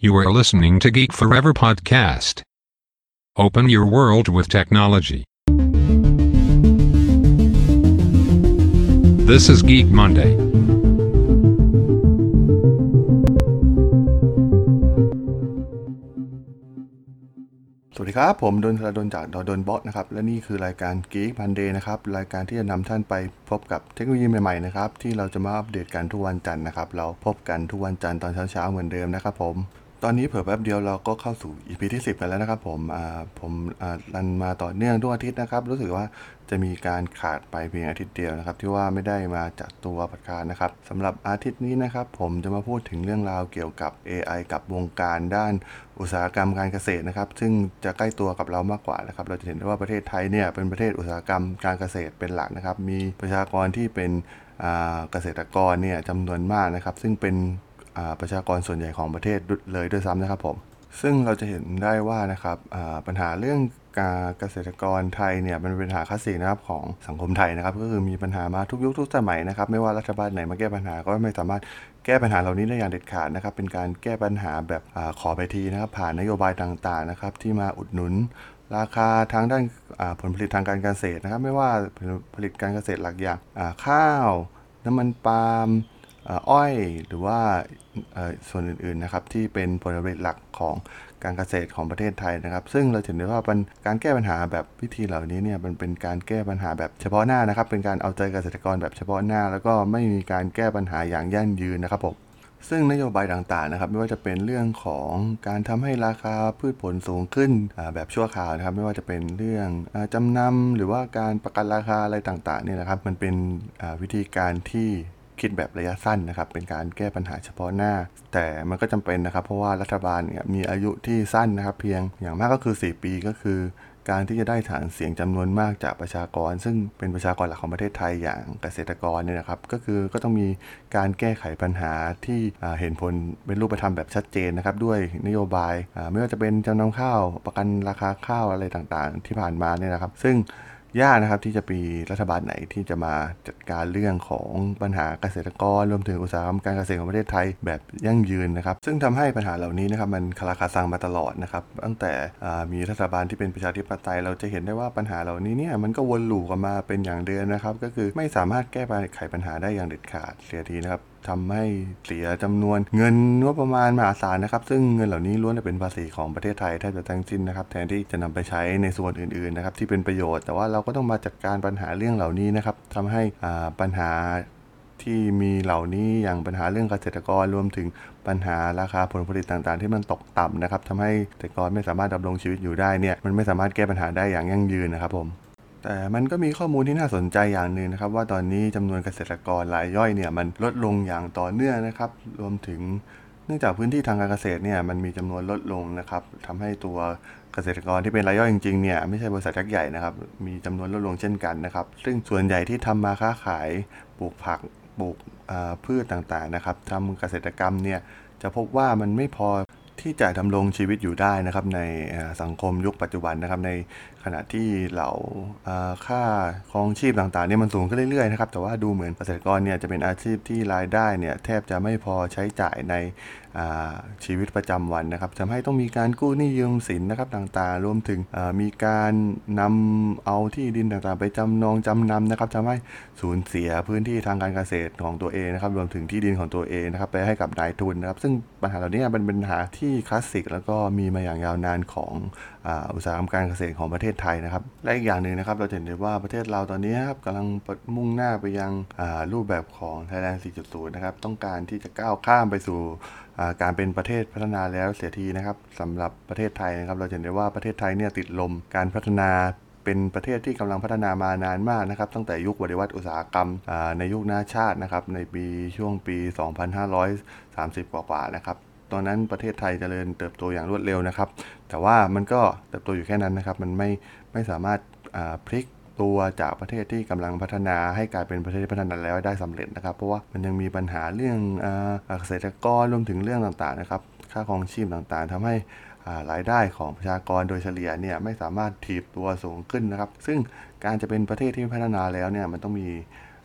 You are listening to Geek Forever podcast. Open your world with technology. This is Geek Monday. สวัสดีครับ ผมดนทรดนจากดดนบอสนะครับ และนี่คือรายการ Geek Monday นะครับ รายการที่จะนำท่านไปพบกับเทคโนโลยีใหม่ๆนะครับ ที่เราจะมาอัปเดตกันทุกวันจันทร์นะครับ เราพบกันทุกวันจันทร์ตอนเช้าๆเหมือนเดิมนะครับผม ตอนนี้เผื่อแป๊บเดียวเราก็เข้าสู่ EP ที่ 10 กันแล้วนะครับผมผมรันมาต่อเนื่องทุกอาทิตย์นะครับ รู้สึกว่าจะมีการขาดไปเพียงอาทิตย์เดียวนะครับ ที่ว่าไม่ได้มาจากตัวประกาศนะครับสำหรับอาทิตย์นี้นะครับ ผมจะมาพูดถึงเรื่องราวเกี่ยวกับ AI กับวงการด้านอุตสาหกรรมการเกษตรนะครับ ซึ่งจะใกล้ตัวกับเรามากกว่านะครับ เราจะเห็นได้ว่าประเทศไทยเนี่ยเป็นประเทศอุตสาหกรรมการเกษตรเป็นหลักนะครับ มีประชากรที่เป็นเกษตรกรเนี่ยจำนวนมากนะครับ ซึ่งเป็น ประชากรส่วนใหญ่ของประเทศเลยด้วยซ้ำนะครับผม ซึ่งเราจะเห็นได้ว่านะครับปัญหาเรื่องการเกษตรกรไทยเนี่ยมันเป็นปัญหาคลาสสิกนะครับของสังคมไทยนะครับ ก็คือมีปัญหามาทุกยุคทุกสมัยนะครับ ไม่ว่ารัฐบาลไหนมาแก้ปัญหาก็ไม่สามารถแก้ปัญหาเหล่านี้ได้อย่างเด็ดขาดนะครับ เป็นการแก้ปัญหาแบบอขอไปทีนะครับ ผ่านนโยบายต่างๆนะครับ ที่มาอุดหนุนราคาทางด้านผลผลิตทางการเกษตรนะครับ ไม่ว่าผลผลิตการเกษตรหลักอย่างข้าว น้ำมันปาล์ม อ้อยหรือว่าส่วนอื่นๆนะครับที่เป็นผลผลิตหลักของการเกษตรของประเทศไทยนะครับ ซึ่งเราเห็นได้ว่าการแก้ปัญหาแบบวิธีเหล่านี้เนี่ยมันเป็นการแก้ปัญหาแบบเฉพาะหน้านะครับ เป็นการเอาใจเกษตรกรแบบเฉพาะหน้า แล้วก็ไม่มีการแก้ปัญหาอย่างยั่งยืนนะครับผมซึ่งนโยบายต่างๆนะครับไม่ว่าจะเป็นเรื่องของการทำให้ราคาพืชผลสูงขึ้นแบบชั่วคราวนะครับ ไม่ว่าจะเป็นเรื่องอจำนำหรือว่าการประกันราคาอะไรต่างๆเนี่ยนะครับ มันเป็นวิธีการที่ คิดแบบระยะสั้นนะครับ เป็นการแก้ปัญหาเฉพาะหน้า แต่มันก็จำเป็นนะครับ เพราะว่ารัฐบาลเนี่ยมีอายุที่สั้นนะครับ เพียงอย่างมากก็คือ 4 ปีก็คือ การที่จะได้ฐานเสียงจำนวนมากจากประชากร ซึ่งเป็นประชากรหลักของประเทศไทยอย่างเกษตรกรเนี่ยนะครับ ก็คือก็ต้องมีการแก้ไขปัญหาที่เห็นผลเป็นรูปธรรมแบบชัดเจนนะครับ ด้วยนโยบายไม่ว่าจะเป็นจำนำข้าวประกันราคาข้าวอะไรต่างๆ ที่ผ่านมาเนี่ยนะครับ ซึ่ง ยากนะครับที่จะมีรัฐบาลไหนที่จะมาจัดการเรื่องของปัญหาเกษตรกรรวมถึงอุตสาหกรรมการเกษตรของประเทศไทยแบบยั่งยืนนะครับ ซึ่งทำให้ปัญหาเหล่านี้นะครับมันคาราคาซังมาตลอดนะครับตั้งแต่มีรัฐบาลที่เป็นประชาธิปไตย เราจะเห็นได้ว่าปัญหาเหล่านี้เนี่ยมันก็วนลูปกันมาเป็นอย่างเดิมนะครับ ก็คือไม่สามารถแก้ไขปัญหาได้อย่างเด็ดขาดเสียทีนะครับทำให้เสียจำนวนเงินงบประมาณมหาศาลนะครับ ซึ่งเงินเหล่านี้ล้วนแต่เป็นภาษีของประเทศไทยแทบจะทั้งสิ้นนะครับ แทนที่จะนำไปใช้ในส่วนอื่นๆนะครับที่เป็นประโยชน์ แต่ว่าเราก็ต้องมาจัดการปัญหาเรื่องเหล่านี้นะครับทำให้อ่าปัญหาที่มีเหล่านี้อย่างปัญหาเรื่องเกษตรกรรวมถึงปัญหาราคาผลผลิตต่างๆ ที่มันตกต่ำนะครับทำให้เกษตรกรไม่สามารถดำรงชีวิตอยู่ได้เนี่ยมันไม่สามารถแก้ปัญหาได้อย่างยั่งยืนนะครับผม แต่มันก็มีข้อมูลที่น่าสนใจอย่างหนึ่งนะครับ ว่าตอนนี้จำนวนเกษตรกรรายย่อยเนี่ยมันลดลงอย่างต่อเนื่องนะครับ รวมถึงเนื่องจากพื้นที่ทางการเกษตรเนี่ยมันมีจำนวนลดลงนะครับทำให้ตัวเกษตรกรที่เป็นรายย่อยจริงๆเนี่ยไม่ใช่บริษัทยักษ์ใหญ่นะครับ มีจำนวนลดลงเช่นกันนะครับ ซึ่งส่วนใหญ่ที่ทำมาค้าขายปลูกผักปลูกพืชต่างๆนะครับทำเกษตรกรรมเนี่ยจะพบว่ามันไม่พอที่จะดำรงชีวิตอยู่ได้นะครับในสังคมยุคปัจจุบันนะครับใน ณะที่เหล่าค่าครองชีพต่างๆเนี่ยมันสูงขึ้นเรื่อยๆนะครับแต่ว่าดูเหมือนเกษตรกรเนี่ยจะเป็นอาชีพที่รายได้เนี่ยแทบจะไม่พอใช้จ่ายในชีวิตประจำวันนะครับทำให้ต้องมีการกู้หนี้ยืมสินนะครับต่างๆ รวมถึงมีการนำเอาที่ดินต่างๆ ไปจำนองจำนำนะครับทำให้สูญเสียพื้นที่ทางการเกษตรของตัวเองนะครับรวมถึงที่ดินของตัวเองนะครับไปให้กับนายทุนนะครับซึ่งปัญหาเหล่านี้เป็นปัญหาที่คลาสสิกแล้วก็มีมาอย่างยาวนานของอุตสาหกรรมการเกษตรของประเทศไทยนะครับ และอีกอย่างหนึ่งนะครับ เราเห็นได้ว่าประเทศเราตอนนี้ครับกำลังมุ่งหน้าไปยังรูปแบบของ Thailand 4.0 นะครับ ต้องการที่จะก้าวข้ามไปสู่การเป็นประเทศพัฒนาแล้วเสียทีนะครับสำหรับประเทศไทยนะครับ เราเห็นได้ว่าประเทศไทยเนี่ยติดลมการพัฒนาเป็นประเทศที่กำลังพัฒนามานานมากนะครับตั้งแต่ยุคปฏิวัติอุตสาหกรรมในยุคนาชาตินะครับในปีช่วงปี 2530 กว่าๆนะครับ ตอนนั้นประเทศไทยเจริญเติบโตอย่างรวดเร็วนะครับ แต่ว่ามันก็เติบโตอยู่แค่นั้นนะครับ มันไม่ไม่สามารถพลิกตัวจากประเทศที่กำลังพัฒนาให้กลายเป็นประเทศที่พัฒนาแล้วได้สำเร็จนะครับ เพราะว่ามันยังมีปัญหาเรื่องเกษตรกรรวมถึงเรื่องต่างๆนะครับ ค่าครองชีพต่างๆทำให้รายได้ของประชากรโดยเฉลี่ยเนี่ยไม่สามารถถีบตัวสูงขึ้นนะครับ ซึ่งการจะเป็นประเทศที่พัฒนาแล้วเนี่ยมันต้องมี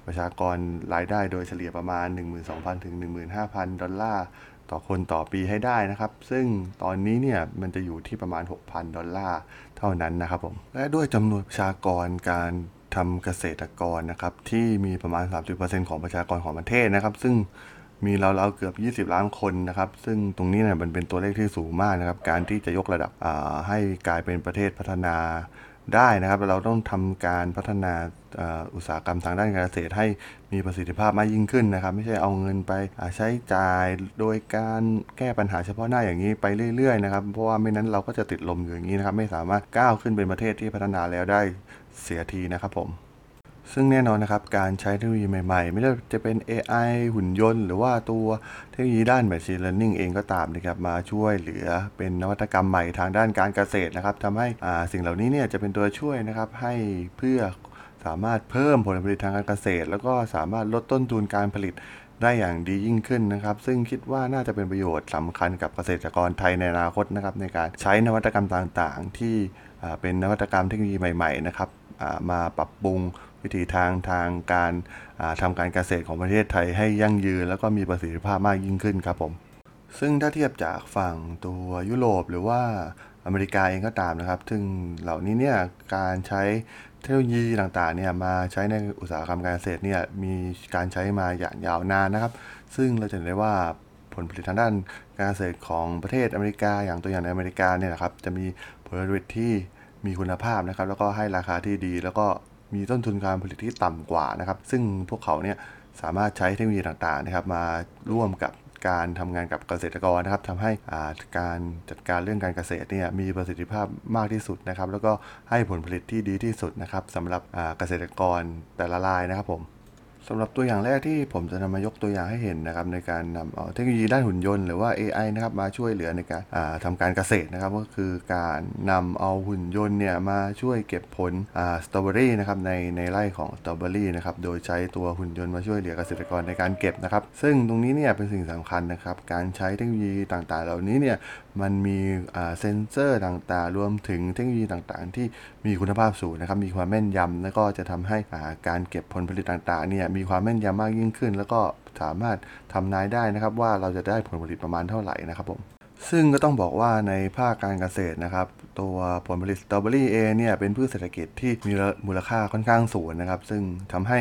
ประชากรรายได้โดยเฉลี่ยประมาณ 12,000 ถึง 15,000 ดอลลาร์ ต่อคนต่อปีให้ได้นะครับ ซึ่งตอนนี้เนี่ยมันจะอยู่ที่ประมาณ 6,000 ดอลลาร์เท่านั้นนะครับผม และด้วยจำนวนประชากรการทำเกษตรกรนะครับที่มีประมาณ 30%ของประชากรของประเทศนะครับ ซึ่งมีเราเราเกือบ 20 ล้านคนนะครับ ซึ่งตรงนี้เนี่ยมันเป็นตัวเลขที่สูงมากนะครับ การที่จะยกระดับให้กลายเป็นประเทศพัฒนา ได้นะครับ เราต้องทำการพัฒนาอุตสาหกรรมทางด้านการเกษตรให้มีประสิทธิภาพมากยิ่งขึ้นนะครับ ไม่ใช่เอาเงินไปใช้จ่ายโดยการแก้ปัญหาเฉพาะหน้าอย่างนี้ไปเรื่อยๆนะครับเพราะว่าไม่นั้นเราก็จะติดลมอยู่อย่างนี้นะครับ ไม่สามารถก้าวขึ้นเป็นประเทศที่พัฒนาแล้วได้เสียทีนะครับผม ซึ่งแน่นอนนะครับ การใช้เทคโนโลยีใหม่ ๆ ไม่ว่าจะเป็น AI หุ่นยนต์ หรือว่าตัวเทคโนโลยีด้าน Machine Learning เองก็ตามนะครับมาช่วยเหลือเป็นนวัตกรรมใหม่ทางด้านการเกษตรนะครับทำให้สิ่งเหล่านี้เนี่ยจะเป็นตัวช่วยนะครับให้เพื่อสามารถเพิ่มผลผลิตทางการเกษตร แล้วก็สามารถลดต้นทุนการผลิตได้อย่างดียิ่งขึ้นนะครับ ซึ่งคิดว่าน่าจะเป็นประโยชน์สำคัญกับเกษตรกรไทยในอนาคตนะครับในการใช้นวัตกรรมต่างๆ ที่เป็นนวัตกรรมเทคโนโลยีใหม่ๆนะครับมาปรับปรุง วิธีทางทางการอ่าทำการเกษตรของประเทศไทยให้ยั่งยืน แล้วก็มีประสิทธิภาพมากยิ่งขึ้นครับผม ซึ่งถ้าเทียบจากฝั่งตัวยุโรปหรือว่าอเมริกาเองก็ตามนะครับ ซึ่งเหล่านี้เนี่ยการใช้เทคโนโลยีต่างๆเนี่ยมาใช้ในอุตสาหกรรมการเกษตรเนี่ยมีการใช้มาอย่างยาวนานนะครับ ซึ่งเราจะเห็นได้ว่าผลผลิตทางด้านการเกษตรของประเทศอเมริกา อย่างตัวอย่างในอเมริกาเนี่ยนะครับจะมีผลผลิตที่มีคุณภาพนะครับ แล้วก็ให้ราคาที่ดีแล้วก็ มีต้นทุนการผลิตที่ต่ำกว่านะครับ ซึ่งพวกเขาเนี่ยสามารถใช้เทคโนโลยีต่างๆนะครับ มาร่วมกับการทำงานกับเกษตรกรนะครับทำให้การจัดการเรื่องการเกษตรเนี่ยมีประสิทธิภาพมากที่สุดนะครับ แล้วก็ให้ผลผลิตที่ดีที่สุดนะครับสำหรับเกษตรกรแต่ละรายนะครับผม สำหรับตัวอย่างแรกที่ผมจะนำมายกตัวอย่างให้เห็นนะครับในการนำเอาเทคโนโลยีด้านหุ่นยนต์หรือว่า AI นะครับมาช่วยเหลือในการาทำการเกษตรนะครับก็คือการนำเอาหุ่นยนต์เนี่ยมาช่วยเก็บผลสตรอเบอรี่นะครับในในไร่ของสตรอเบอรี่นะครับโดยใช้ตัวหุ่นยนต์มาช่วยเหลือเกษตรกรในการเก็บนะครับซึ่งตรงนี้เนี่ยเป็นสิ่งสำคัญนะครับการใช้เทคโนโลยีต่างๆ เหล่านี้เนี่ย มันมีเซนเซอร์ต่างๆ รวมถึงเทคโนโลยีต่างๆ ที่มีคุณภาพสูงนะครับ มีความแม่นยำแล้วก็จะทำให้การเก็บผลผลิตต่างๆ เนี่ยมีความแม่นยำมากยิ่งขึ้น แล้วก็สามารถทำนายได้นะครับ ว่าเราจะได้ผลผลิตประมาณเท่าไหร่นะครับผมซึ่งก็ต้องบอกว่าในภาคการเกษตรนะครับ ตัวผลผลิตสตรอเบอรี่เองเนี่ยเป็นพืชเศรษฐกิจที่มีมูลค่าค่อนข้างสูงนะครับ ซึ่งทำให้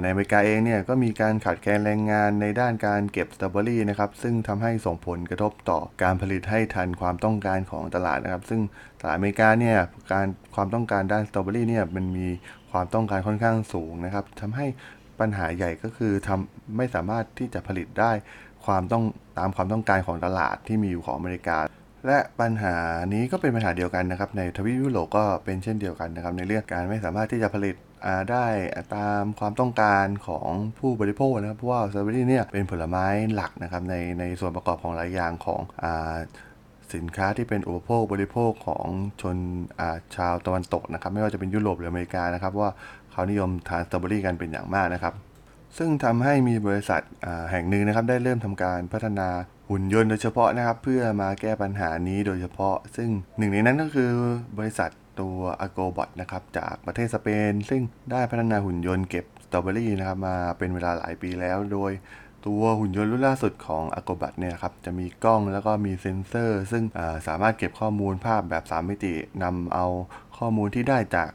ในอเมริกาเองเนี่ยก็มีการขาดแคลนแรงงานในด้านการเก็บสตรอเบอรี่นะครับซึ่งทำให้ส่งผลกระทบต่อการผลิตให้ทันความต้องการของตลาดนะครับ ซึ่งตลาดอเมริกาเนี่ยการความต้องการด้านสตรอเบอรี่เนี่ยมันมีความต้องการค่อนข้างสูงนะครับทำให้ปัญหาใหญ่ก็คือทำไม่สามารถที่จะผลิตได้ความต้องตามความต้องการของตลาดที่มีอยู่ของอเมริกา และปัญหานี้ก็เป็นปัญหาเดียวกันนะครับ ในทวีปยุโรปก็เป็นเช่นเดียวกันนะครับ ในเรื่องการไม่สามารถที่จะผลิต ได้ตามความต้องการของผู้บริโภคนะครับ เพราะว่าสตรอเบอรี่เนี่ยเป็นผลไม้หลักนะครับในในส่วนประกอบของหลายอย่างของอสินค้าที่เป็นอุปโภคบริโภคของชนาชาวตะวันตกนะครับ ไม่ว่าจะเป็นยุโรปหรืออเมริกานะครับ ว่าเขานิยมทานสตรอเบอรี่กันเป็นอย่างมากนะครับ ซึ่งทำให้มีบริษัทแห่งหนึ่งนะครับ ได้เริ่มทำการพัฒนาหุ่นยนต์โดยเฉพาะนะครับ เพื่อมาแก้ปัญหานี้โดยเฉพาะ ซึ่งหนึ่งในนั้นก็คือบริษัท ตัว a g o b o t นะครับจากประเทศสเปน ซึ่งได้พัฒนาหุ่นยนต์เก็บสตรอเบอรี่นะครับมาเป็นเวลาหลายปีแล้ว โดยตัวหุ่นยนต์รุ่นล่าสุดของ a g o b o t เนี่ยครับจะมีกล้องแล้วก็มีเซ็นเซอร์ ซึ่งาสามารถเก็บข้อมูลภาพแบบ 3 มิตินำเอาข้อมูลที่ได้จาก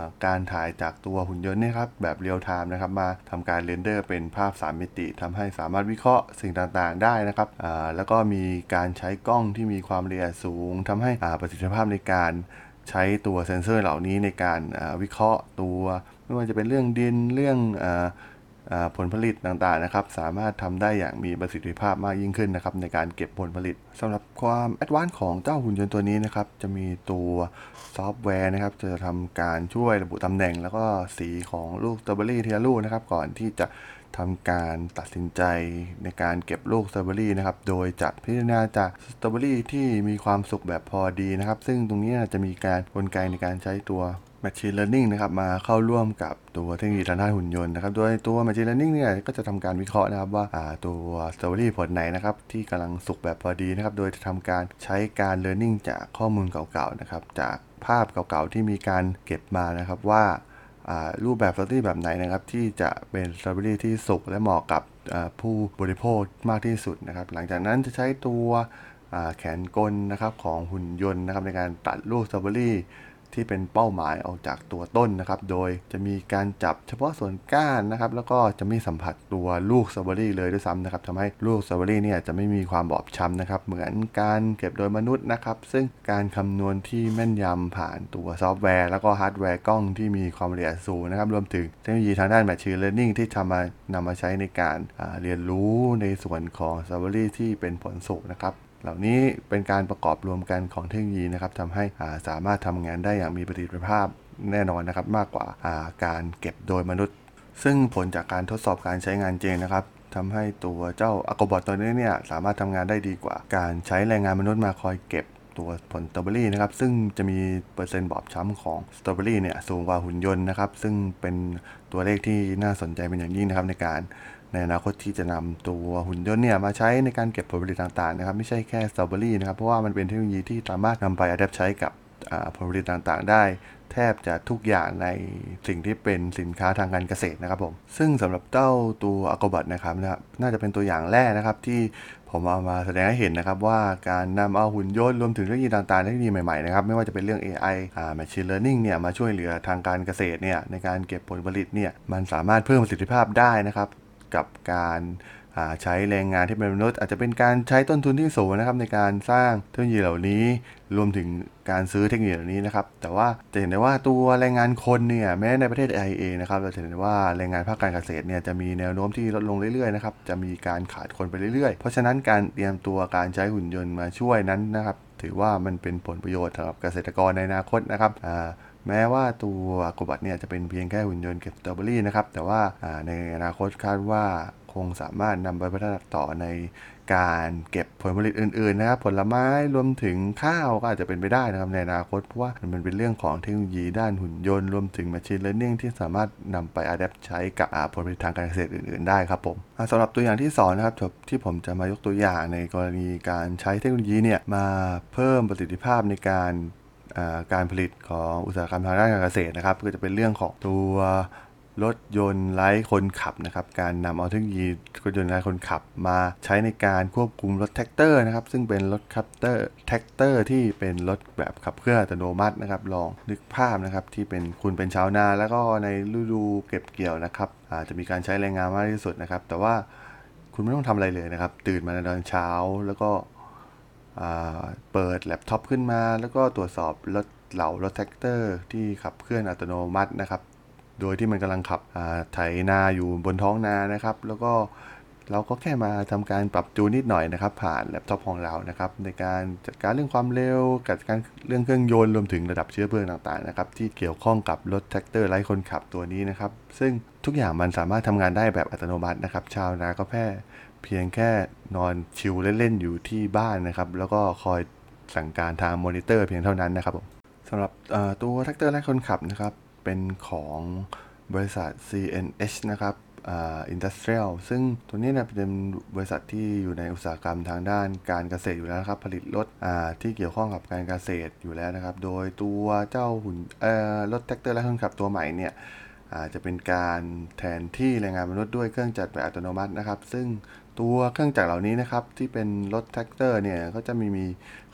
าการถ่ายจากตัวหุ่นยนต์เนี่ยครับแบบ real-time นะครับมาทำการ render เป็นภาพ 3 มิติทำให้สามารถวิเคราะห์สิ่งต่างๆได้นะครับแล้วก็มีการใช้กล้องที่มีความละเอียดสูงทำให้ประสิทธิภาพในการ ใช้ตัวเซ็นเซอร์เหล่านี้ในการวิเคราะห์ตัว ไม่ว่าจะเป็นเรื่องดินเรื่องออผลผลิตต่างๆนะครับ สามารถทำได้อย่างมีประสิทธิภาพมากยิ่งขึ้นนะครับในการเก็บผลผลิตสำหรับความ advance ของเจ้าหุ่นยนต์ตัวนี้นะครับ จะมีตัวซอฟต์แวร์นะครับ จะทำการช่วยระบุตำแหน่ง แล้วก็สีของลูกสตรอเบอรี่ทีละลูกนะครับ ก่อนที่จะ ทำการตัดสินใจในการเก็บลูกสตรอเบอรี่นะครับ โดยจะพิจารณาจากสตรอเบอรี่ที่มีความสุกแบบพอดีนะครับ ซึ่งตรงนี้จะมีการกลไกในการใช้ตัว Machine Learning นะครับมาเข้าร่วมกับตัวเทคโนโลยีทางด้านหุ่นยนต์นะครับโดยตัว Machine Learning เนี่ยก็จะทำการวิเคราะห์นะครับว่าาตัวสตรอเบอรี่ผลไหนนะครับที่กำลังสุกแบบพอดีนะครับโดยจะทำการใช้การ Learning จากข้อมูลเก่าๆนะครับจากภาพเก่าๆที่มีการเก็บมานะครับว่า รูปแบบสตรอเบอรี่แบบไหนนะครับ ที่จะเป็นสตรอเบอรี่ที่สุกและเหมาะกับผู้บริโภคมากที่สุดนะครับ หลังจากนั้นจะใช้ตัวแขนกลนะครับของหุ่นยนต์นะครับในการตัดลูกสตรอเบอรี่ ที่เป็นเป้าหมายออกจากตัวต้นนะครับ โดยจะมีการจับเฉพาะส่วนก้านนะครับ แล้วก็จะไม่สัมผัสตัวลูกสตรอเบอรี่เลยด้วยซ้ำนะครับทำให้ลูกสตรอเบอรี่เนี่ยจะไม่มีความบอบช้ำนะครับ เหมือนการเก็บโดยมนุษย์นะครับ ซึ่งการคำนวณที่แม่นยำผ่านตัวซอฟต์แวร์ แล้วก็ฮาร์ดแวร์กล้องที่มีความละเอียดสูงนะครับ รวมถึงเทคโนโลยีทางด้าน Machine Learning ที่ทำมานำมาใช้ในการเรียนรู้ในส่วนของสตรอเบอรี่ที่เป็นผลสุกนะครับ เหล่านี้เป็นการประกอบรวมกันของเทคโนโลยีนะครับทำให้สามารถทำงานได้อย่างมีประสิทธิภาพแน่นอนนะครับมากกว่าาการเก็บโดยมนุษย์ ซึ่งผลจากการทดสอบการใช้งานจริงนะครับทำให้ตัวเจ้าอ c กบอทตัวนี้เนี่ยสามารถทำงานได้ดีกว่า การใช้แรงงานมนุษย์มาคอยเก็บตัวผลสตรอเบอรี่นะครับซึ่งจะมีเปอร์เซ็นต์บอบช้ำของสตรอเบอรี่เนี่ยสูงกว่าหุ่นยนต์นะครับซึ่งเป็นตัวเลขที่น่าสนใจเป็นอย่างยิ่งนะครับในการ ในอนาคตที่จะนำตัวหุ่นยนต์เนี่ยมาใช้ในการเก็บผลผลิตต่างๆนะครับไม่ใช่แค่สตรอเบอรี่นะครับเพราะว่ามันเป็นเทคโนโลยีที่สามารถนำไป adapt ใช้กับผลผลิตต่างๆ ได้ แทบจะทุกอย่างในสิ่งที่เป็นสินค้าทางการเกษตรนะครับผมซึ่งสำหรับเจ้าตัวอ c กบัตนะครับนะครับน่าจะเป็นตัวอย่างแรกนะครับที่ผมเอามาแสดงให้เห็นนะครับว่าการนำเอาหุ่นยนต์รวมถึงเทคโนโลยีต่างๆเทคโนโลยีใหม่ๆนะครับไม่ว่าจะเป็นเรื่อง AI อ่า Machine Learning เนี่ยมาช่วยเหลือทางการเกษตรเนี่ยในการเก็บผลผลิตเนี่ยมันสามารถเพิ่มประสิทธิภาพได้นะครับ กับการใช้แรงงานที่เป็นมนุษย์อาจจะเป็นการใช้ต้นทุนที่สูงนะครับในการสร้างเทคโนโลยีเหล่านี้ รวมถึงการซื้อเทคโนโลยีเหล่านี้นะครับ แต่ว่าจะเห็นได้ว่าตัวแรงงานคนเนี่ยแม้ในประเทศไทยเอนะครับเราจะเห็นได้ว่าแรงงานภาคการเกษตรเนี่ยจะมีแนวโน้มที่ลดลงเรื่อยๆนะครับจะมีการขาดคนไปเรื่อยๆ เพราะฉะนั้นการเตรียมตัวการใช้หุ่นยนต์มาช่วยนั้นนะครับถือว่ามันเป็นผลประโยชน์สำหรับเกษตรกรในอนาคตนะครับอ่า แม้ว่าตัวกบัตเนี่ยจะเป็นเพียงแค่หุ่นยนต์เก็บสตรอเบอรี่นะครับ แต่ว่าในอนาคตคาดว่าคงสามารถนำไปพัฒนาต่อในการเก็บผลผลิตอื่นๆนะครับผลไม้รวมถึงข้าวก็อาจจะเป็นไปได้นะครับในอนาคตเพราะว่ามันเป็นเรื่องของเทคโนโลยีด้านหุ่นยนต์รวมถึง Machine Learning ที่สามารถนำไปอัดแอปใช้กับผลผลิตทางการเกษตรอื่นๆได้ครับผมอ่าสำหรับตัวอย่างที่สองนะครับที่ผมจะมายกตัวอย่างในกรณีการใช้เทคโนโลยีเนี่ยมาเพิ่มประสิทธิภาพในการ การผลิตของอุตสาหกรรมทางด้านการเกษตรนะครับ ก็จะเป็นเรื่องของตัวรถยนต์ไร้คนขับนะครับ การนำเอาเทคโนโลยีรถยนต์ไร้คนขับมาใช้ในการควบคุมรถแท็กเตอร์นะครับ ซึ่งเป็นรถคัปเตอร์แท็กเตอร์ที่เป็นรถแบบขับเคลื่อนอัตโนมัตินะครับ ลองนึกภาพนะครับที่เป็นคุณเป็นชาวนา แล้วก็ในฤดูเก็บเกี่ยวนะครับอาจจะมีการใช้แรงงานมากที่สุดนะครับ แต่ว่าคุณไม่ต้องทำอะไรเลยนะครับ ตื่นมาในตอนเช้าแล้วก็ เปิดแล็ปท็อปขึ้นมา แล้วก็ตรวจสอบรถเหล่ารถแท็กเตอร์ที่ขับเคลื่อนอัตโนมัตินะครับ โดยที่มันกำลังขับไถนาอยู่บนท้องนานะครับ แล้วก็เราก็แค่มาทำการปรับจูนนิดหน่อยนะครับ ผ่านแล็ปท็อปของเรานะครับ ในการจัดการเรื่องความเร็วจัดการเรื่องเครื่องยนต์รวมถึงระดับเชื้อเพลิงต่างๆนะครับที่เกี่ยวข้องกับรถแท็กเตอร์ไร้คนขับตัวนี้นะครับ ซึ่งทุกอย่างมันสามารถทำงานได้แบบอัตโนมัตินะครับ ชาวนาก็แค่ เพียงแค่นอน chill เล่น ๆ อยู่ที่บ้านนะครับ แล้วก็คอยสั่งการทางมอนิเตอร์เพียงเท่านั้นนะครับผมสำหรับตัวแท็กเตอร์ไร้คนขับนะครับ เป็นของบริษัท CNH นะครับอ่า Industrial ซึ่งตัวนี้เนี่ยเป็นบริษัทที่อยู่ในอุตสาหกรรมทางด้านการเกษตรอยู่แล้วครับ ผลิตรถอ่าที่เกี่ยวข้องกับการเกษตรอยู่แล้วนะครับ โดยตัวเจ้าหุ่นเอ่อรถแท็กเตอร์ไร้คนขับตัวใหม่เนี่ยอาจจะเป็นการแทนที่แรงงานมนุษย์ด้วยเครื่องจักรแบบอัตโนมัตินะครับ ซึ่ง ตัวเครื่องจักรเหล่านี้นะครับที่เป็นรถแท็กเตอร์เนี่ยก็จะมีมี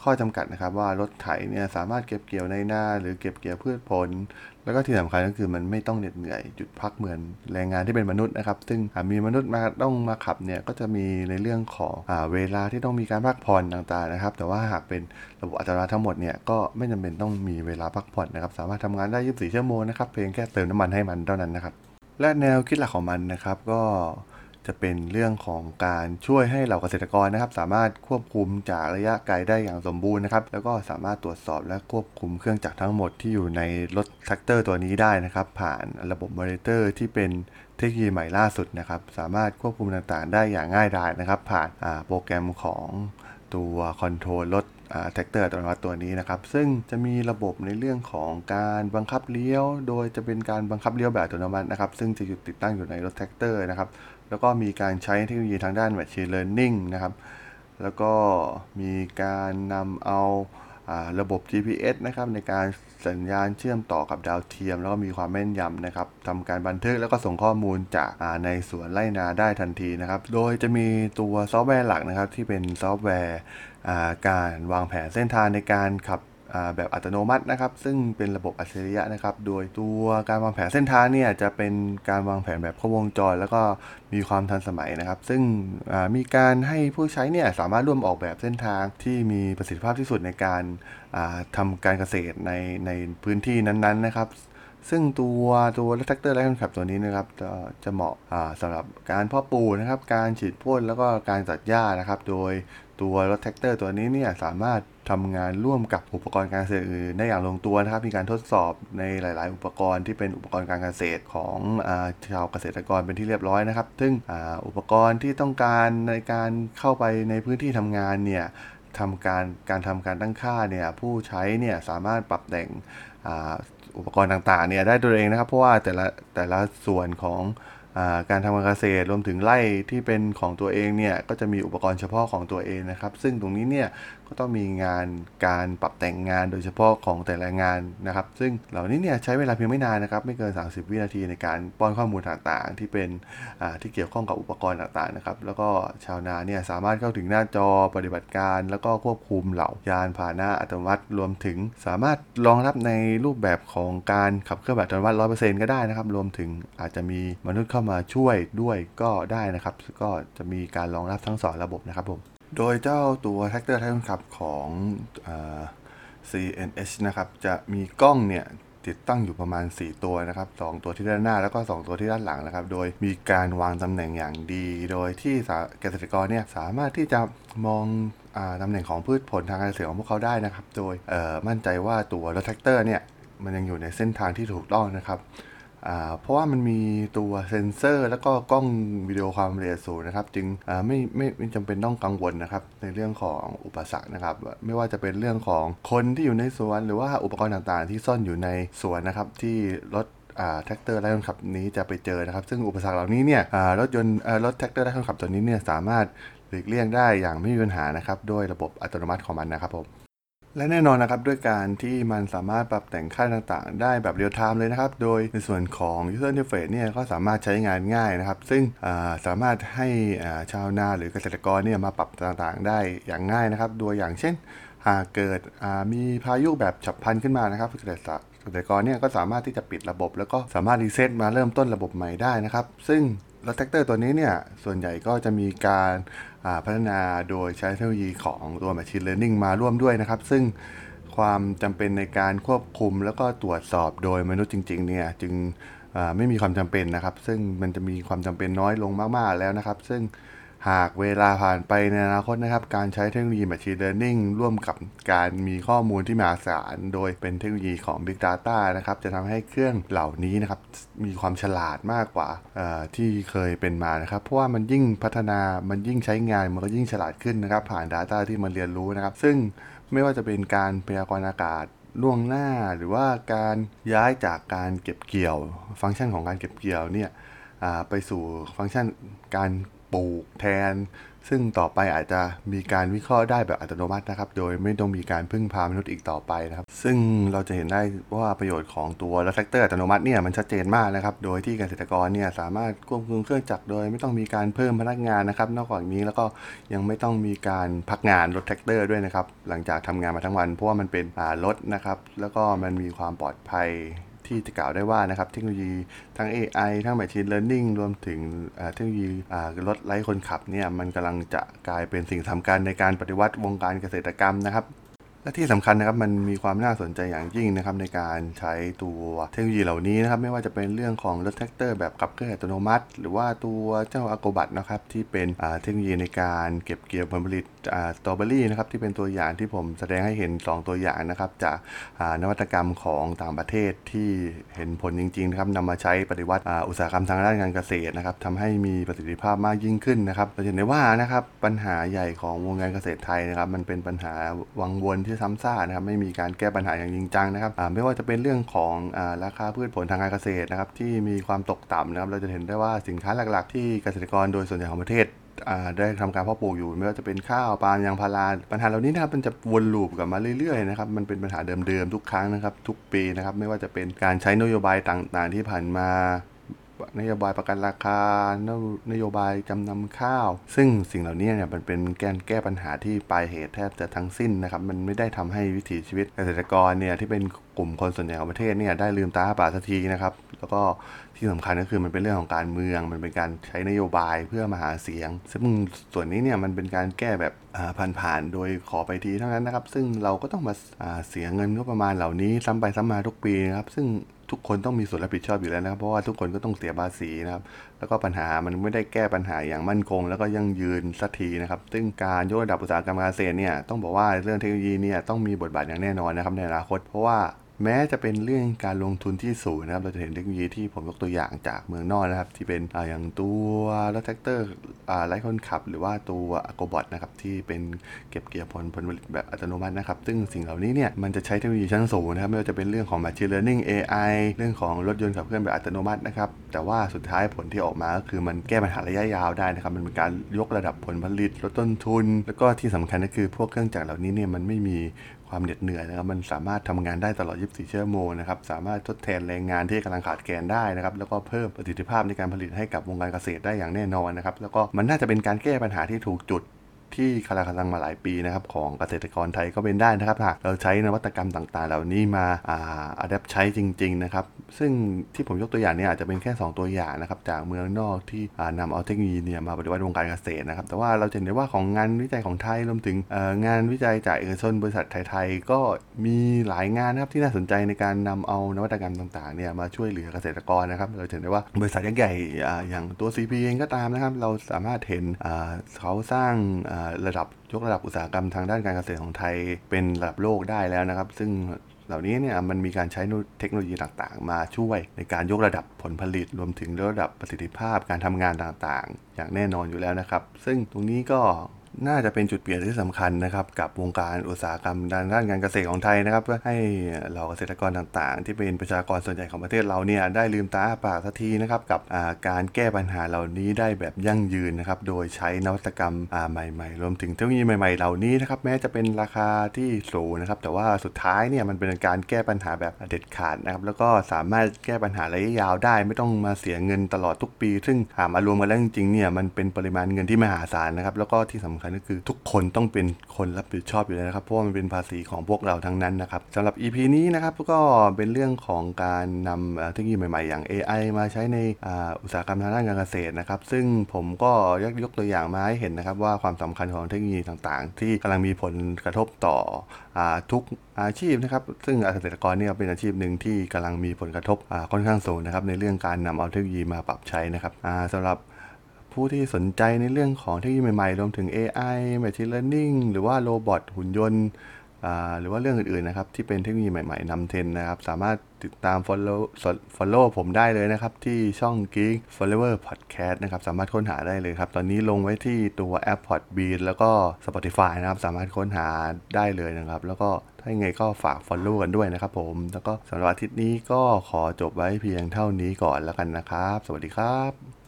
ข้อจำกัดนะครับ ว่ารถไถเนี่ยสามารถเก็บเกี่ยวในหน้า หรือเก็บเกี่ยวพืชผล แล้วก็ที่สำคัญก็คือมันไม่ต้องเหน็ดเหนื่อยหยุดพักเหมือนแรงงานที่เป็นมนุษย์นะครับ ซึ่งหากมีมนุษย์มาต้องมาขับเนี่ยก็จะมีในเรื่องของอเวลาที่ต้องมีการพักผ่อนต่างๆนะครับ แต่ว่าหากเป็นระบบอัตโนมัติทั้งหมดเนี่ยก็ไม่จำเป็นต้องมีเวลาพักผ่อนนะครับ สามารถทำงานได้ 24 ชั่วโมงนะครับเพียงแค่เติมน้ำมันให้มันเท่านั้นนะครับและแนวคิดหลักของมันนะครับก็ จะเป็นเรื่องของการช่วยให้เหล่าเกษตรกรนะครับ สามารถควบคุมจากระยะไกลได้อย่างสมบูรณ์นะครับ แล้วก็สามารถตรวจสอบและควบคุมเครื่องจักรทั้งหมดที่อยู่ในรถแท็กเตอร์ตัวนี้ได้นะครับ ผ่านระบบมอนิเตอร์ที่เป็นเทคโนโลยีใหม่ล่าสุดนะครับ สามารถควบคุมต่างๆ ได้อย่างง่ายดายนะครับ ผ่านโปรแกรมของตัว control รถแท็กเตอร์อัตโนมัติตัวนี้นะครับ ซึ่งจะมีระบบในเรื่องของการบังคับเลี้ยว โดยจะเป็นการบังคับเลี้ยวแบบอัตโนมัตินะครับ ซึ่งจะอยู่ติดตั้งอยู่ในรถแท็กเตอร์นะครับ แล้วก็มีการใช้เทคโนโลยีทางด้าน Machine Learning นะครับ แล้วก็มีการนำเอาระบบ GPS นะครับในการสัญญาณเชื่อมต่อกับดาวเทียม แล้วก็มีความแม่นยำนะครับทำการบันทึกแล้วก็ส่งข้อมูลจากาในสวนไร่นาได้ทันทีนะครับ โดยจะมีตัวซอฟต์แวร์หลักนะครับที่เป็นซอฟต์แวร์การวางแผนเส้นทางในการขับ แบบอัตโนมัตินะครับ ซึ่งเป็นระบบอัจฉริยะนะครับ โดยตัวการวางแผนเส้นทางเนี่ยจะเป็นการวางแผนแบบครบวงจร แล้วก็มีความทันสมัยนะครับ ซึ่งมีการให้ผู้ใช้เนี่ยสามารถร่วมออกแบบเส้นทางที่มีประสิทธิภาพที่สุดในการอ่าทำการเกษตรในในพื้นที่นั้นๆนะครับซึ่งตัวตัวแท็กเตอร์ไร้คนขับตัวนี้นะครับจะจะเหมาะอ่าสำหรับการเพาะปลูกนะครับ การฉีดพ่นแล้วก็การตัดหญ้านะครับ โดย ตัวรถแท็กเตอร์ตัวนี้เนี่ยสามารถทำงานร่วมกับอุปกรณ์การเกษตรอื่นได้อย่างลงตัวนะครับ มีการทดสอบในหลาย ๆ อุปกรณ์ที่เป็นอุปกรณ์การเกษตรของอชาวเกษตรกรเป็นที่เรียบร้อยนะครับ ซึ่งออุปกรณ์ที่ต้องการในการเข้าไปในพื้นที่ทำงานเนี่ยทำการการทำการตั้งค่าเนี่ยผู้ใช้เนี่ยสามารถปรับแต่งอ,อุปกรณ์ต่าง ๆ เนี่ยได้ตัวเองนะครับ เพราะว่าแต่ละแต่ละส่วนของ การทำการเกษตรรวมถึงไร่ที่เป็นของตัวเองเนี่ยก็จะมีอุปกรณ์เฉพาะของตัวเองนะครับ ซึ่งตรงนี้เนี่ย ก็ต้องมีงานการปรับแต่งงานโดยเฉพาะของแต่ละงานนะครับ ซึ่งเหล่านี้เนี่ยใช้เวลาเพียงไม่นานนะครับ ไม่เกิน 30 วินาทีในการป้อนข้อมูลต่างๆ ที่เป็นที่เกี่ยวข้องกับอุปกรณ์ต่างๆนะครับ แล้วก็ชาวนาเนี่ยสามารถเข้าถึงหน้าจอปฏิบัติการ แล้วก็ควบคุมเหล่ายานพาหนะอัตโนมัติรวมถึงสามารถรองรับในรูปแบบของการขับเคลื่อนแบบอัตโนมัติร้อยเปอร์เซ็นต์ก็ได้นะครับ รวมถึงอาจจะมีมนุษย์เข้ามาช่วยด้วยก็ได้นะครับ ก็จะมีการรองรับทั้งสองระบบนะครับผม โดยเจ้าตัวแท็กเตอร์ไร้คนขับของอ CNH นะครับ จะมีกล้องเนี่ยติดตั้งอยู่ประมาณ 4 ตัวนะครับ 2 ตัวที่ด้านหน้าแล้วก็ 2 ตัวที่ด้านหลังนะครับ โดยมีการวางตำแหน่งอย่างดี โดยที่เกษตรกรเนี่ยสามารถที่จะมองอตำแหน่งของพืชผลทางการเกษตรของพวกเขาได้นะครับ โดยมั่นใจว่าตัวรถแท็กเตอร์เนี่ยมันยังอยู่ในเส้นทางที่ถูกต้องนะครับ เพราะว่ามันมีตัวเซ็นเซอร์ แล้วก็กล้องวิดีโอความละเอียดสูงนะครับ จึงไม่ไม่ไม่จำเป็นต้องกังวลนะครับ ในเรื่องของอุปสรรคนะครับ ไม่ว่าจะเป็นเรื่องของคนที่อยู่ในสวน หรือว่าอุปกรณ์ต่างๆ ที่ซ่อนอยู่ในสวนนะครับ ที่รถแท็กเตอร์ไร้คนขับนี้จะไปเจอนะครับ ซึ่งอุปสรรคเหล่านี้เนี่ยรถยนต์รถแท็กเตอร์ไร้คนขับตัวนี้เนี่ยสามารถหลีกเลี่ยงได้อย่างไม่มีปัญหานะครับด้วยระบบอัตโนมัติของมันนะครับผม และแน่นอนนะครับด้วยการที่มันสามารถปรับแต่งค่าต่างๆ ได้แบบเรียลไทม์เลยนะครับ โดยในส่วนของ User Interface เนี่ยก็สามารถใช้งานง่ายนะครับ ซึ่งาสามารถให้ชาวนาหรือเกษตรกรเนี่ยมาปรับต่างๆ ได้อย่างง่ายนะครับ โดยอย่างเช่น หากเกิดมีพายุแบบฉับพลันขึ้นมานะครับเกษตรเกษตรกรเนี่ยก็สามารถที่จะปิดระบบ แล้วก็สามารถรีเซ็ตมาเริ่มต้นระบบใหม่ได้นะครับ ซึ่ง รถแท็กเตอร์ตัวนี้เนี่ย ส่วนใหญ่ก็จะมีการพัฒนาโดยใช้เทคโนโลยีของตัว Machine Learning มาร่วมด้วยนะครับ ซึ่งความจำเป็นในการควบคุมแล้วก็ตรวจสอบโดยมนุษย์จริง ๆ เนี่ยจึงไม่มีความจำเป็นนะครับ ซึ่งมันจะมีความจำเป็นน้อยลงมากๆแล้วนะครับ ซึ่ง หากเวลาผ่านไปในอนาคตนะครับ การใช้เทคโนโลยี Machine Learning ร่วมกับการมีข้อมูลที่มหาศาล โดยเป็นเทคโนโลยีของ Big Data นะครับ จะทำให้เครื่องเหล่านี้นะครับ มีความฉลาดมากกว่าที่เคยเป็นมานะครับ เพราะว่ามันยิ่งพัฒนา มันยิ่งใช้งาน มันก็ยิ่งฉลาดขึ้นนะครับ ผ่าน Data ที่มันเรียนรู้นะครับ ซึ่งไม่ว่าจะเป็นการพยากรณ์อากาศล่วงหน้า หรือว่าการย้ายจากการเก็บเกี่ยว ฟังก์ชันของการเก็บเกี่ยวเนี่ยไปสู่ฟังก์ชันการ ปลูกแทน ซึ่งต่อไปอาจจะมีการวิเคราะห์ได้แบบอัตโนมัตินะครับ โดยไม่ต้องมีการพึ่งพามนุษย์อีกต่อไปนะครับ ซึ่งเราจะเห็นได้ว่าประโยชน์ของตัวรถแท็กเตอร์อัตโนมัติเนี่ยมันชัดเจนมากนะครับ โดยที่เกษตรกรเนี่ยสามารถควบคุมเครื่องจักรโดยไม่ต้องมีการเพิ่มพนักงานนะครับ นอกจากนี้แล้วก็ยังไม่ต้องมีการพักงานรถแท็กเตอร์ด้วยนะครับ หลังจากทำงานมาทั้งวันเพราะว่ามันเป็นรถนะครับ แล้วก็มันมีความปลอดภัย ที่จะกล่าวได้ว่านะครับเทคโนโลยีทั้ง AI ทั้ง Machine Learning รวมถึงเทคโนโลยีรถไร้คนขับเนี่ยมันกำลังจะกลายเป็นสิ่งสำคัญในการปฏิวัติวงการเกษตรกรรมนะครับ และที่สำคัญนะครับมันมีความน่าสนใจอย่างยิ่งนะครับในการใช้ตัวเทคโนโลยีเหล่านี้นะครับไม่ว่าจะเป็นเรื่องของรถแท็กเตอร์แบบขับเคลื่อนอัตโนมัติ หรือว่าตัวเจ้าอ g โกบัตนะครับที่เป็นเทคโนโลยีในการเก็บเกี่ยวผลผลิตสตรอเบอรี่นะครับที่เป็นตัวอย่างที่ผมแสดงให้เห็น 2 ตัวอย่างนะครับจากนวัตกรรมของต่างประเทศที่เห็นผลจริงๆนะครับนำมาใช้ปฏิวัติอุตสาหกรรมทางด้านการเกษตรนะครับทำให้มีประสิทธิภาพมากยิ่งขึ้นนะครับเราจะเห็นได้ว่านะครับปัญหาใหญ่ของวงการเกษตรไทยนะครับมันเป็นปัญหาวังวนที่ซ้ำซากนะครับไม่มีการแก้ปัญหาอย่างจริงจังนะครับไม่ว่าจะเป็นเรื่องของอราคาพืชผลทางการเกษตรนะครับที่มีความตกต่ำนะครับเราจะเห็นได้ว่าสินค้าหลักๆ ที่เกษตรกรโดยส่วนใหญ่ของประเทศได้ทำการเพาะปลูกอยู่ไม่ว่าจะเป็นข้าวปาล์มยางพาราปัญหาเหล่านี้นะครับมันจะวนลูปกลับมาเรื่อยๆนะครับมันเป็นปัญหาเดิมๆทุกครั้งนะครับทุกปีนะครับไม่ว่าจะเป็นการใช้นโยบายต่างๆ ที่ผ่านมา นโยบายประกันราคา นโยบายจำนำข้าว ซึ่งสิ่งเหล่านี้เนี่ยมันเป็นแกนแก้ปัญหาที่ปลายเหตุแทบจะทั้งสิ้นนะครับ มันไม่ได้ทำให้วิถีชีวิตเกษตรกรเนี่ยที่เป็นกลุ่มคนส่วนใหญ่ของประเทศเนี่ยได้ลืมตาอ้าปากสักทีนะครับ แล้วก็ที่สำคัญก็คือมันเป็นเรื่องของการเมือง มันเป็นการใช้นโยบายเพื่อมาหาเสียง ซึ่งส่วนนี้เนี่ยมันเป็นการแก้แบบผ่านๆ โดยขอไปทีเท่านั้นนะครับ ซึ่งเราก็ต้องมาาเสียเงินก็ประมาณเหล่านี้ซ้ำไปซ้ำมาทุกปีนะครับ ซึ่ง ทุกคนต้องมีส่วนรับผิดชอบอยู่แล้วนะครับ เพราะว่าทุกคนก็ต้องเสียภาษีนะครับ แล้วก็ปัญหามันไม่ได้แก้ปัญหาอย่างมั่นคง แล้วก็ยั่งยืนสักทีนะครับ ซึ่งการยกระดับอุตสาหกรรมการเกษตรเนี่ยต้องบอกว่าเรื่องเทคโนโลยีเนี่ยต้องมีบทบาทอย่างแน่นอนนะครับในอนาคต เพราะว่า แม้จะเป็นเรื่องการลงทุนที่สูงนะครับ เราจะเห็นเทคโนโลยีที่ผมยกตัวอย่างจากเมืองนอกนะครับ ที่เป็นออย่างตัวรถแท็กเตอร์ไร้คนขับ หรือว่าตัว Agrobot นะครับที่เป็นเก็บเกี่ยวผลผลผลิตแบบอัตโนมัตินะครับ ซึ่งสิ่งเหล่านี้เนี่ยมันจะใช้เทคโนโลยีชั้นสูงนะครับไม่ว่าจะเป็นเรื่องของ Machine Learning AI เรื่องของรถยนต์ขับเคลื่อนแบบอัตโนมัตินะครับ แต่ว่าสุดท้ายผลที่ออกมาก็คือมันแก้ปัญหาระยะยาวได้นะครับ มันเป็นการยกระดับผลผลิตลดต้นทุน แล้วก็ที่สำคัญก็คือพวกเครื่องจักรเหล่านี้เนี่ยมันไม่มี ความเหน็ดเหนื่อยนะครับ มันสามารถทำงานได้ตลอด 24 ชั่วโมงนะครับ สามารถทดแทนแรงงานที่กำลังขาดแคลนได้นะครับ แล้วก็เพิ่มประสิทธิภาพในการผลิตให้กับวงการเกษตรได้อย่างแน่นอนนะครับ แล้วก็มันน่าจะเป็นการแก้ปัญหาที่ถูกจุด ที่คาราคาซังมาหลายปีนะครับของเกษตรกรไทยก็เป็นได้นะครับหากเราใช้นวัตกรรมต่างๆ เหล่านี้มาอ่าอัดแอปใช้จริงๆนะครับซึ่งที่ผมยกตัวอย่างเนี่ยอาจจะเป็นแค่ 2 ตัวอย่างนะครับจากเมืองนอกที่อ่านำเอาเทคโนโลยีเนี่ยมาปฏิวัติวงการเกษตรนะครับแต่ว่าเราจะเห็นได้ว่าของงานวิจัยของไทยรวมถึงอ่องานวิจัยจากเอกชนบริษัทไทยๆก็มีหลายงานนะครับที่น่าสนใจในการนำเอานวัตกรรมต่างๆเนี่ยมาช่วยเหลือเกษตรกรนะครับเราจะเห็นได้ว่าบริษัทยักษ์ใหญ่อ่าอย่างตัว CP เองก็ตามนะครับเราสามารถเห็นเขาสร้างระดับยกระดับอุตสาหกรรมทางด้านการเกษตรของไทยเป็นระดับโลกได้แล้วนะครับ ซึ่งเหล่านี้เนี่ยมันมีการใช้เทคโนโลยีต่างๆ มาช่วยในการยกระดับผลผลิตรวมถึงระดับประสิทธิภาพการทำงานต่างๆ อย่างแน่นอนอยู่แล้วนะครับ ซึ่งตรงนี้ก็ น่าจะเป็นจุดเปลี่ยนที่สำคัญนะครับกับวงการอุตสาหกรรมด้านการเกษตรของไทยนะครับเพื่อให้เหล่าเกษตรกรต่างๆ ที่เป็นประชากรส่วนใหญ่ของประเทศเราเนี่ยได้ลืมตาอ้าปากสักทีนะครับกับการแก้ปัญหาเหล่านี้ได้แบบยั่งยืนนะครับโดยใช้นวัตกรรมใหม่ๆ รวมถึงเทคโนโลยีใหม่ๆเหล่านี้นะครับแม้จะเป็นราคาที่สูงนะครับแต่ว่าสุดท้ายเนี่ยมันเป็นการแก้ปัญหาแบบเด็ดขาดนะครับแล้วก็สามารถแก้ปัญหาระยะยาวได้ ไม่ต้องมาเสียเงินตลอดทุกปี ซึ่งหามารวมกันแล้วจริงๆเนี่ยมันเป็นปริมาณเงินที่มหาศาลนะครับแล้วก็ที่สำคัญก็คือ ทุกคนต้องเป็นคนรับผิดชอบอยู่แล้วนะครับ เพราะว่ามันเป็นภาษีของพวกเราทั้งนั้นนะครับสำหรับ EP นี้นะครับก็เป็นเรื่องของการนำเทคโนโลยีใหม่ๆ อย่าง AI มาใช้ในอ,อุตสาหกรรมทางด้านการเกษตรนะครับ ซึ่งผมก็ยกยกตัวอย่างมาให้เห็นนะครับ ว่าความสำคัญของเทคโนโลยีต่างๆ ที่กำลังมีผลกระทบต่ออทุกอาชีพนะครับ ซึ่งเกษตรกรเนี่ยเป็นอาชีพหนึ่งที่กำลังมีผลกระทบค่อนข้างสูงนะครับในเรื่องการนำเอาเทคโนโลยีมาปรับใช้นะครับสำหรับ ผู้ที่สนใจในเรื่องของเทคโนโลยีใหม่ๆ รวมถึง AI Machine Learning หรือว่าโรบอทหุ่นยนต์หรือว่าเรื่องอื่นๆนะครับที่เป็นเทคโนโลยีใหม่ๆนำเทรนด์นะครับ สามารถติดตาม follow follow ผมได้เลยนะครับ ที่ช่อง Geek Forever Podcast นะครับ สามารถค้นหาได้เลยครับ ตอนนี้ลงไว้ที่ตัวแอป Podbean แล้วก็ Spotify นะครับ สามารถค้นหาได้เลยนะครับ แล้วก็ถ้ายังไงก็ฝาก follow กันด้วยนะครับผม แล้วก็สำหรับอาทิตย์นี้ก็ขอจบไว้เพียงเท่านี้ก่อนแล้วกันนะครับ สวัสดีครับ